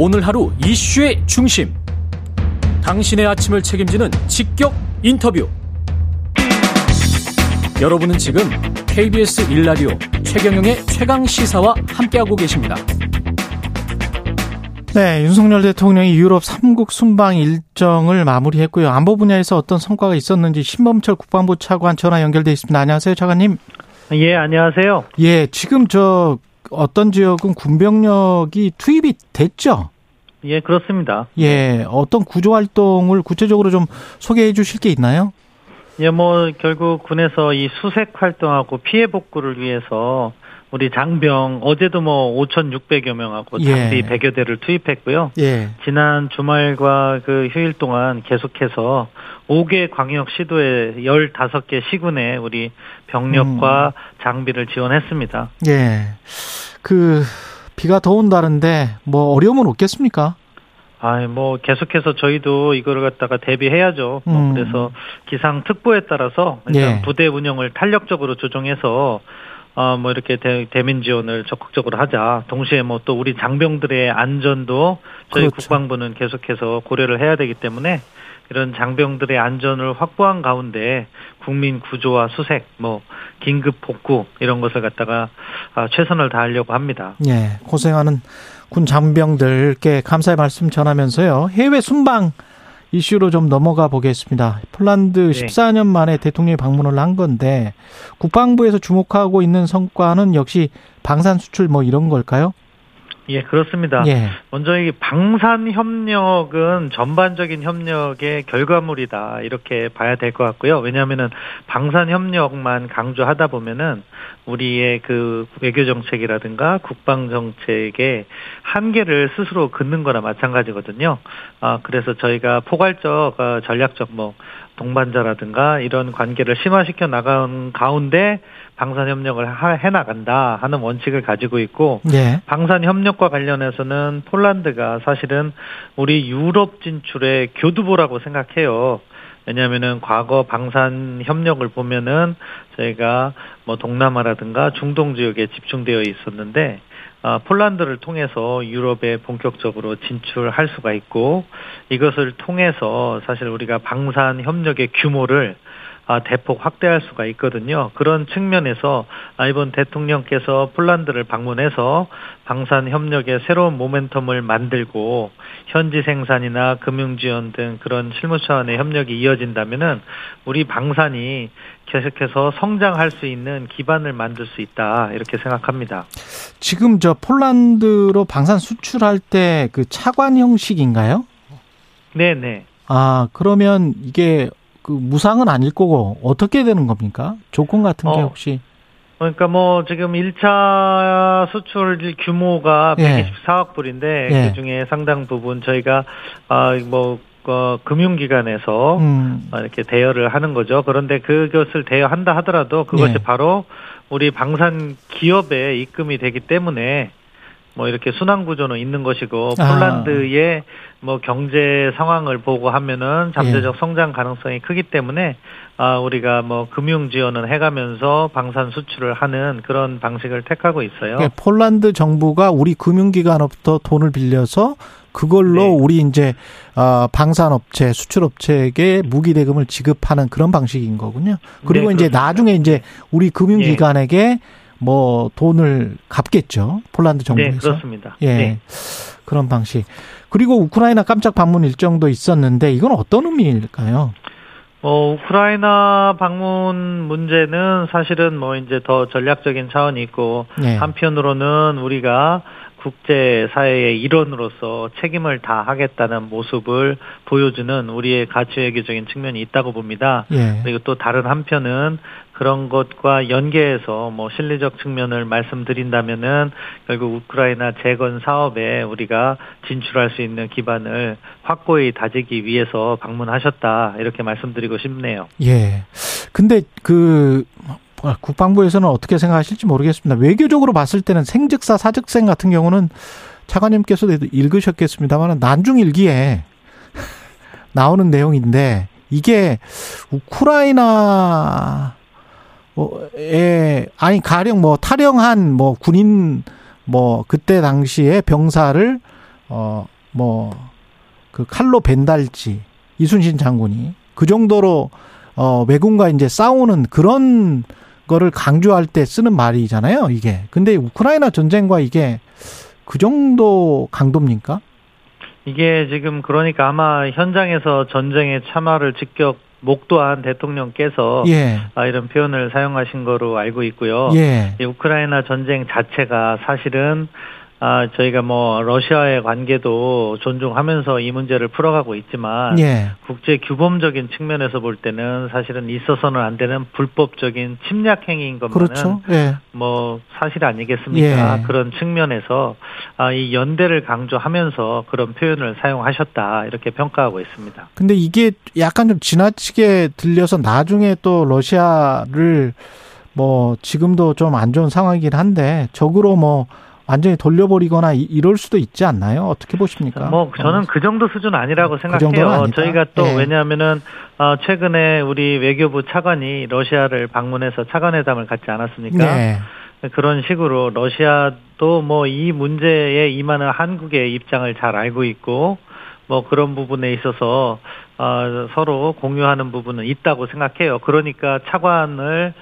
오늘 하루 이슈의 중심. 당신의 아침을 책임지는 직격 인터뷰. 여러분은 지금 KBS 일라디오 최경영의 최강 시사와 함께하고 계십니다. 네, 윤석열 대통령이 유럽 3국 순방 일정을 마무리했고요. 안보 분야에서 어떤 성과가 있었는지 신범철 국방부 차관 전화 연결돼 있습니다. 안녕하세요, 차관님. 예, 안녕하세요. 예, 지금 저 어떤 지역은 군병력이 투입이 됐죠? 예, 그렇습니다. 예, 어떤 구조 활동을 구체적으로 좀 소개해 주실 게 있나요? 예, 뭐 결국 군에서 이 수색 활동하고 피해 복구를 위해서 우리 장병 어제도 뭐 5,600여 명하고 장비 예. 100여 대를 투입했고요. 예. 지난 주말과 그 휴일 동안 계속해서 5개 광역 시도에 15개 시군에 우리 병력과 음. 장비를 지원했습니다. 예. 그 비가 더 온다는데 뭐 어려움은 없겠습니까? 아, 뭐 계속해서 저희도 이거를 갖다가 대비해야죠. 뭐 음. 그래서 기상 특보에 따라서 일단 예. 부대 운영을 탄력적으로 조정해서 어, 뭐 이렇게 대, 대민 지원을 적극적으로 하자. 동시에 뭐 또 우리 장병들의 안전도 저희 그렇죠. 국방부는 계속해서 고려를 해야 되기 때문에 이런 장병들의 안전을 확보한 가운데 국민 구조와 수색, 뭐 긴급 복구 이런 것을 갖다가 아, 최선을 다하려고 합니다. 예, 고생하는 군 장병들께 감사의 말씀 전하면서요. 해외 순방 이슈로 좀 넘어가 보겠습니다. 폴란드 네. 14년 만에 대통령이 방문을 한 건데 국방부에서 주목하고 있는 성과는 역시 방산 수출 뭐 이런 걸까요? 예, 그렇습니다. 예. 먼저 이 방산 협력은 전반적인 협력의 결과물이다 이렇게 봐야 될 것 같고요. 왜냐하면은 방산 협력만 강조하다 보면은 우리의 그 외교 정책이라든가 국방 정책의 한계를 스스로 긋는 거나 마찬가지거든요. 아 그래서 저희가 포괄적 어, 전략적 뭐 동반자라든가 이런 관계를 심화시켜 나간 가운데 방산 협력을 해 나간다 하는 원칙을 가지고 있고 네. 방산 협력과 관련해서는 폴란드가 사실은 우리 유럽 진출의 교두보라고 생각해요. 왜냐하면은 과거 방산 협력을 보면은 저희가 뭐 동남아라든가 중동 지역에 집중되어 있었는데 아, 폴란드를 통해서 유럽에 본격적으로 진출할 수가 있고 이것을 통해서 사실 우리가 방산 협력의 규모를 아, 대폭 확대할 수가 있거든요. 그런 측면에서 아, 이번 대통령께서 폴란드를 방문해서 방산 협력의 새로운 모멘텀을 만들고 현지 생산이나 금융 지원 등 그런 실무 차원의 협력이 이어진다면은 우리 방산이 계속해서 성장할 수 있는 기반을 만들 수 있다 이렇게 생각합니다. 지금 저 폴란드로 방산 수출할 때 그 차관 형식인가요? 네, 네. 아, 그러면 이게 그 무상은 아닐 거고 어떻게 되는 겁니까? 조건 같은 게 어. 혹시 그러니까 뭐 지금 1차 수출 규모가 예. 124억 불인데 예. 그 중에 상당 부분 저희가 아뭐 어, 금융기관에서 음. 이렇게 대여를 하는 거죠. 그런데 그것을 대여한다 하더라도 그것이 예. 바로 우리 방산 기업에 입금이 되기 때문에 뭐 이렇게 순환 구조는 있는 것이고 아. 폴란드의 뭐 경제 상황을 보고 하면은 잠재적 예. 성장 가능성이 크기 때문에 아 우리가 뭐 금융 지원을 해가면서 방산 수출을 하는 그런 방식을 택하고 있어요. 예, 폴란드 정부가 우리 금융기관으로부터 돈을 빌려서 그걸로 네. 우리 이제 어, 방산업체, 수출업체에게 무기 대금을 지급하는 그런 방식인 거군요. 그리고 네, 이제 나중에 이제 우리 금융기관에게 예. 뭐 돈을 갚겠죠. 폴란드 정부에서. 네, 그렇습니다. 예. 네. 그런 방식. 그리고 우크라이나 깜짝 방문 일정도 있었는데 이건 어떤 의미일까요? 어, 우크라이나 방문 문제는 사실은 뭐 이제 더 전략적인 차원이 있고 네. 한편으로는 우리가 국제 사회의 일원으로서 책임을 다하겠다는 모습을 보여주는 우리의 가치 외교적인 측면이 있다고 봅니다. 예. 그리고 또 다른 한편은 그런 것과 연계해서 뭐 실리적 측면을 말씀드린다면은 결국 우크라이나 재건 사업에 우리가 진출할 수 있는 기반을 확고히 다지기 위해서 방문하셨다 이렇게 말씀드리고 싶네요. 예. 근데 그 국방부에서는 어떻게 생각하실지 모르겠습니다. 외교적으로 봤을 때는 생즉사 사즉생 같은 경우는 차관님께서도 읽으셨겠습니다만 난중일기에 나오는 내용인데 이게 우크라이나 에 아니 가령 뭐 탈영한 뭐 군인 뭐 그때 당시에 병사를 어 뭐 그 칼로 벤달지 이순신 장군이 그 정도로 어 외군과 이제 싸우는 그런 거를 강조할 때 쓰는 말이잖아요, 이게. 근데 우크라이나 전쟁과 이게 그 정도 강도입니까? 이게 지금 그러니까 아마 현장에서 전쟁에 참화를 직접 목도한 대통령께서 예. 아, 이런 표현을 사용하신 거로 알고 있고요. 예. 우크라이나 전쟁 자체가 사실은 아, 저희가 뭐 러시아의 관계도 존중하면서 이 문제를 풀어가고 있지만 예. 국제 규범적인 측면에서 볼 때는 사실은 있어서는 안 되는 불법적인 침략 행위인 것만은 그렇죠. 예. 뭐 사실 아니겠습니까? 예. 그런 측면에서 아, 이 연대를 강조하면서 그런 표현을 사용하셨다 이렇게 평가하고 있습니다. 근데 이게 약간 좀 지나치게 들려서 나중에 또 러시아를 뭐 지금도 좀 안 좋은 상황이긴 한데 적으로 뭐 완전히 돌려버리거나 이 럴 수도 있지 않나요? 어떻게 보십니까? 뭐 저는 그 정도 수준 아니라고 그 생각해요. 그 저희가 또 네. 왜냐하면은 어, 최근에 우리 외교부 차관이 러시아를 방문해서 차관회담을 갖지 않았습니까? 네. 그런 식으로 러시아도 뭐 이 문제에 임하는 한국의 입장을 잘 알고 있고 뭐 그런 부분에 있어서 어, 서로 공유하는 부분은 있다고 생각해요. 그러니까 차관을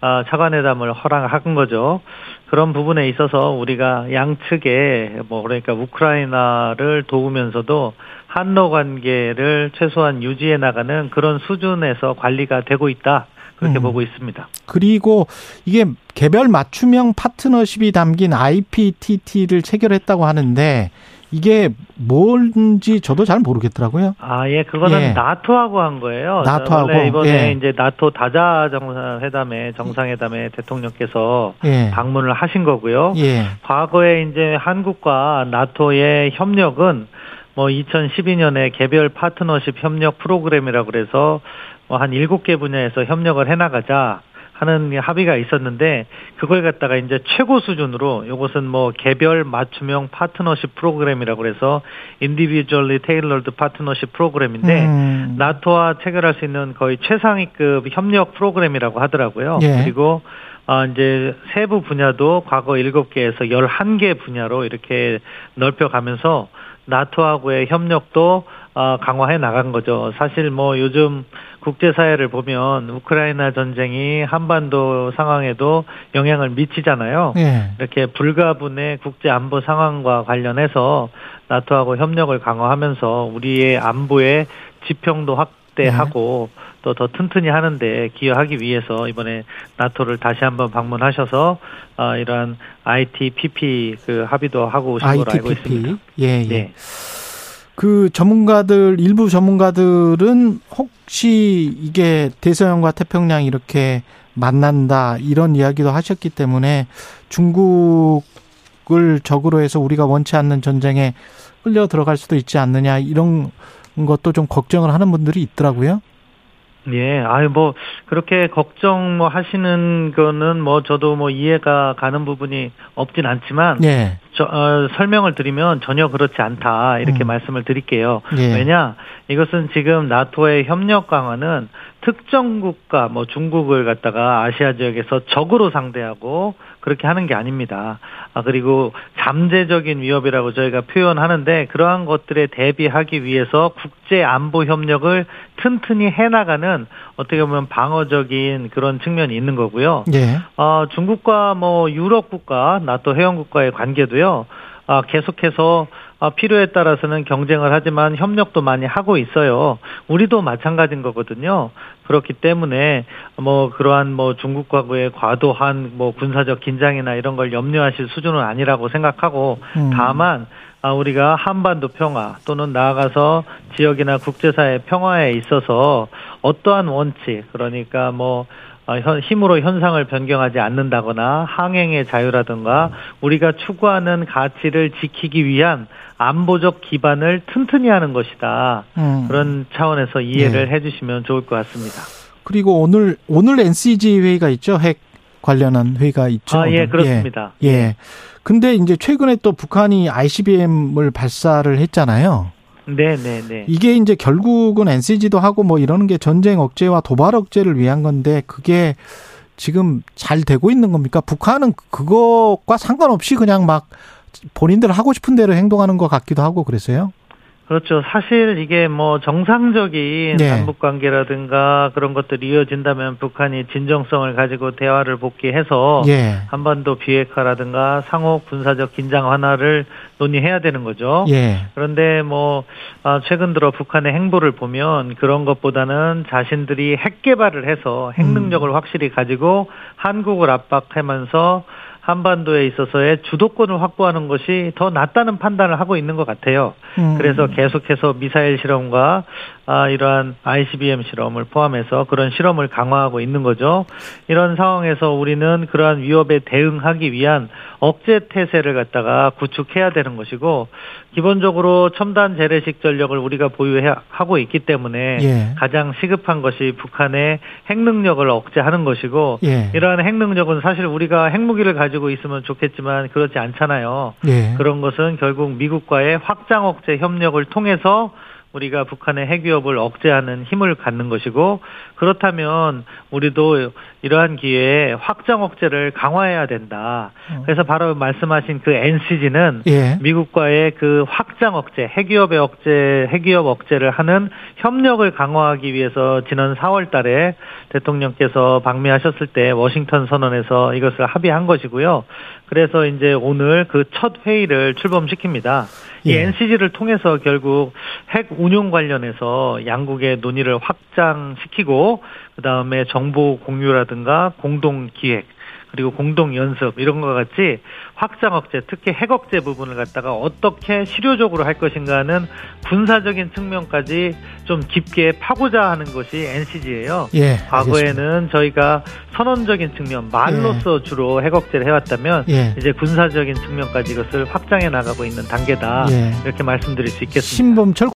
어, 차관회담을 허락한 거죠. 그런 부분에 있어서 우리가 양측에 뭐 그러니까 우크라이나를 도우면서도 한러 관계를 최소한 유지해 나가는 그런 수준에서 관리가 되고 있다. 그렇게 음. 보고 있습니다. 그리고 이게 개별 맞춤형 파트너십이 담긴 IPTT를 체결했다고 하는데 이게 뭔지 저도 잘 모르겠더라고요. 아, 예, 그거는 예. 나토하고 한 거예요. 나토하고 원래 이번에 예. 이제 나토 다자 정상회담에 정상회담에 대통령께서 예. 방문을 하신 거고요. 예. 과거에 이제 한국과 나토의 협력은 뭐 2012년에 개별 파트너십 협력 프로그램이라고 그래서 뭐 한 7개 분야에서 협력을 해 나가자 하는 합의가 있었는데 그걸 갖다가 이제 최고 수준으로 이것은 뭐 개별 맞춤형 파트너십 프로그램이라고 그래서 individually tailored partnership 프로그램인데 음. 나토와 체결할 수 있는 거의 최상위급 협력 프로그램이라고 하더라고요. 예. 그리고 어, 이제 세부 분야도 과거 7개에서 11개 분야로 이렇게 넓혀가면서 나토하고의 협력도 어, 강화해 나간 거죠. 사실 뭐 요즘 국제사회를 보면 우크라이나 전쟁이 한반도 상황에도 영향을 미치잖아요. 네. 이렇게 불가분의 국제 안보 상황과 관련해서 나토하고 협력을 강화하면서 우리의 안보의 지평도 확대하고 네. 또더 튼튼히 하는데 기여하기 위해서 이번에 나토를 다시 한번 방문하셔서 어, 이러한 ITPP 그 합의도 하고 오신 걸로 알고 있습니다. 예, 예. 네. 그 전문가들 일부 전문가들은 혹시 이게 대서양과 태평양 이렇게 만난다 이런 이야기도 하셨기 때문에 중국을 적으로 해서 우리가 원치 않는 전쟁에 끌려 들어갈 수도 있지 않느냐 이런 것도 좀 걱정을 하는 분들이 있더라고요. 예, 아유 뭐 그렇게 걱정 뭐 하시는 거는 뭐 저도 뭐 이해가 가는 부분이 없진 않지만 예. 저, 어, 설명을 드리면 전혀 그렇지 않다 이렇게 음. 말씀을 드릴게요. 예. 왜냐 이것은 지금 나토의 협력 강화는 특정 국가 뭐 중국을 갖다가 아시아 지역에서 적으로 상대하고 그렇게 하는 게 아닙니다. 아 그리고 잠재적인 위협이라고 저희가 표현하는데 그러한 것들에 대비하기 위해서 국제 안보 협력을 튼튼히 해 나가는 어떻게 보면 방어적인 그런 측면이 있는 거고요. 예. 어, 중국과 뭐 유럽 국가, 나토 회원 국가의 관계도요. 아, 계속해서 아, 필요에 따라서는 경쟁을 하지만 협력도 많이 하고 있어요. 우리도 마찬가지인 거거든요. 그렇기 때문에 뭐 그러한 뭐 중국과의 과도한 뭐 군사적 긴장이나 이런 걸 염려하실 수준은 아니라고 생각하고 음. 다만 아, 우리가 한반도 평화 또는 나아가서 지역이나 국제사회 평화에 있어서 어떠한 원칙 그러니까 뭐 어, 힘으로 현상을 변경하지 않는다거나 항행의 자유라든가 우리가 추구하는 가치를 지키기 위한 안보적 기반을 튼튼히 하는 것이다. 음. 그런 차원에서 이해를 네. 해주시면 좋을 것 같습니다. 그리고 오늘 오늘 NCG 회의가 있죠. 핵 관련한 회의가 있죠. 아, 예, 그렇습니다. 예. 예. 근데 이제 최근에 또 북한이 ICBM을 발사를 했잖아요. 네, 네, 네. 이게 이제 결국은 NCG도 하고 뭐 이러는 게 전쟁 억제와 도발 억제를 위한 건데 그게 지금 잘 되고 있는 겁니까? 북한은 그것과 상관없이 그냥 막 본인들 하고 싶은 대로 행동하는 것 같기도 하고 그랬어요. 그렇죠. 사실 이게 뭐 정상적인 네. 남북 관계라든가 그런 것들이 이어진다면 북한이 진정성을 가지고 대화를 복귀해서 예. 한반도 비핵화라든가 상호 군사적 긴장 완화를 논의해야 되는 거죠. 예. 그런데 뭐 아, 최근 들어 북한의 행보를 보면 그런 것보다는 자신들이 핵 개발을 해서 핵 능력을 음. 확실히 가지고 한국을 압박하면서 한반도에 있어서의 주도권을 확보하는 것이 더 낫다는 판단을 하고 있는 것 같아요. 음. 그래서 계속해서 미사일 실험과 아, 이러한 ICBM 실험을 포함해서 그런 실험을 강화하고 있는 거죠. 이런 상황에서 우리는 그러한 위협에 대응하기 위한 억제 태세를 갖다가 구축해야 되는 것이고 기본적으로 첨단 재래식 전력을 우리가 보유하고 있기 때문에 예. 가장 시급한 것이 북한의 핵 능력을 억제하는 것이고 예. 이러한 핵 능력은 사실 우리가 핵무기를 가지고 있으면 좋겠지만 그렇지 않잖아요. 예. 그런 것은 결국 미국과의 확장 억제 협력을 통해서 우리가 북한의 핵 위협을 억제하는 힘을 갖는 것이고 그렇다면 우리도 이러한 기회에 확장 억제를 강화해야 된다. 어. 그래서 바로 말씀하신 그 NCG는 예. 미국과의 그 확장 억제, 핵 위협의 억제, 핵 위협 억제를 하는 협력을 강화하기 위해서 지난 4월 달에 대통령께서 방미하셨을 때 워싱턴 선언에서 이것을 합의한 것이고요. 그래서 이제 오늘 그 첫 회의를 출범시킵니다. 이 예. NCG를 통해서 결국 핵 운용 관련해서 양국의 논의를 확장시키고 그 다음에 정보 공유라든가 공동 기획 그리고 공동 연습 이런 것 같이 확장 억제, 특히 핵 억제 부분을 갖다가 어떻게 실효적으로 할 것인가는 군사적인 측면까지 좀 깊게 파고자 하는 것이 NCG예요. 예, 과거에는 저희가 선언적인 측면 말로써 예. 주로 핵 억제를 해왔다면 예. 이제 군사적인 측면까지 이것을 확장해 나가고 있는 단계다 예. 이렇게 말씀드릴 수 있겠습니다. 신범철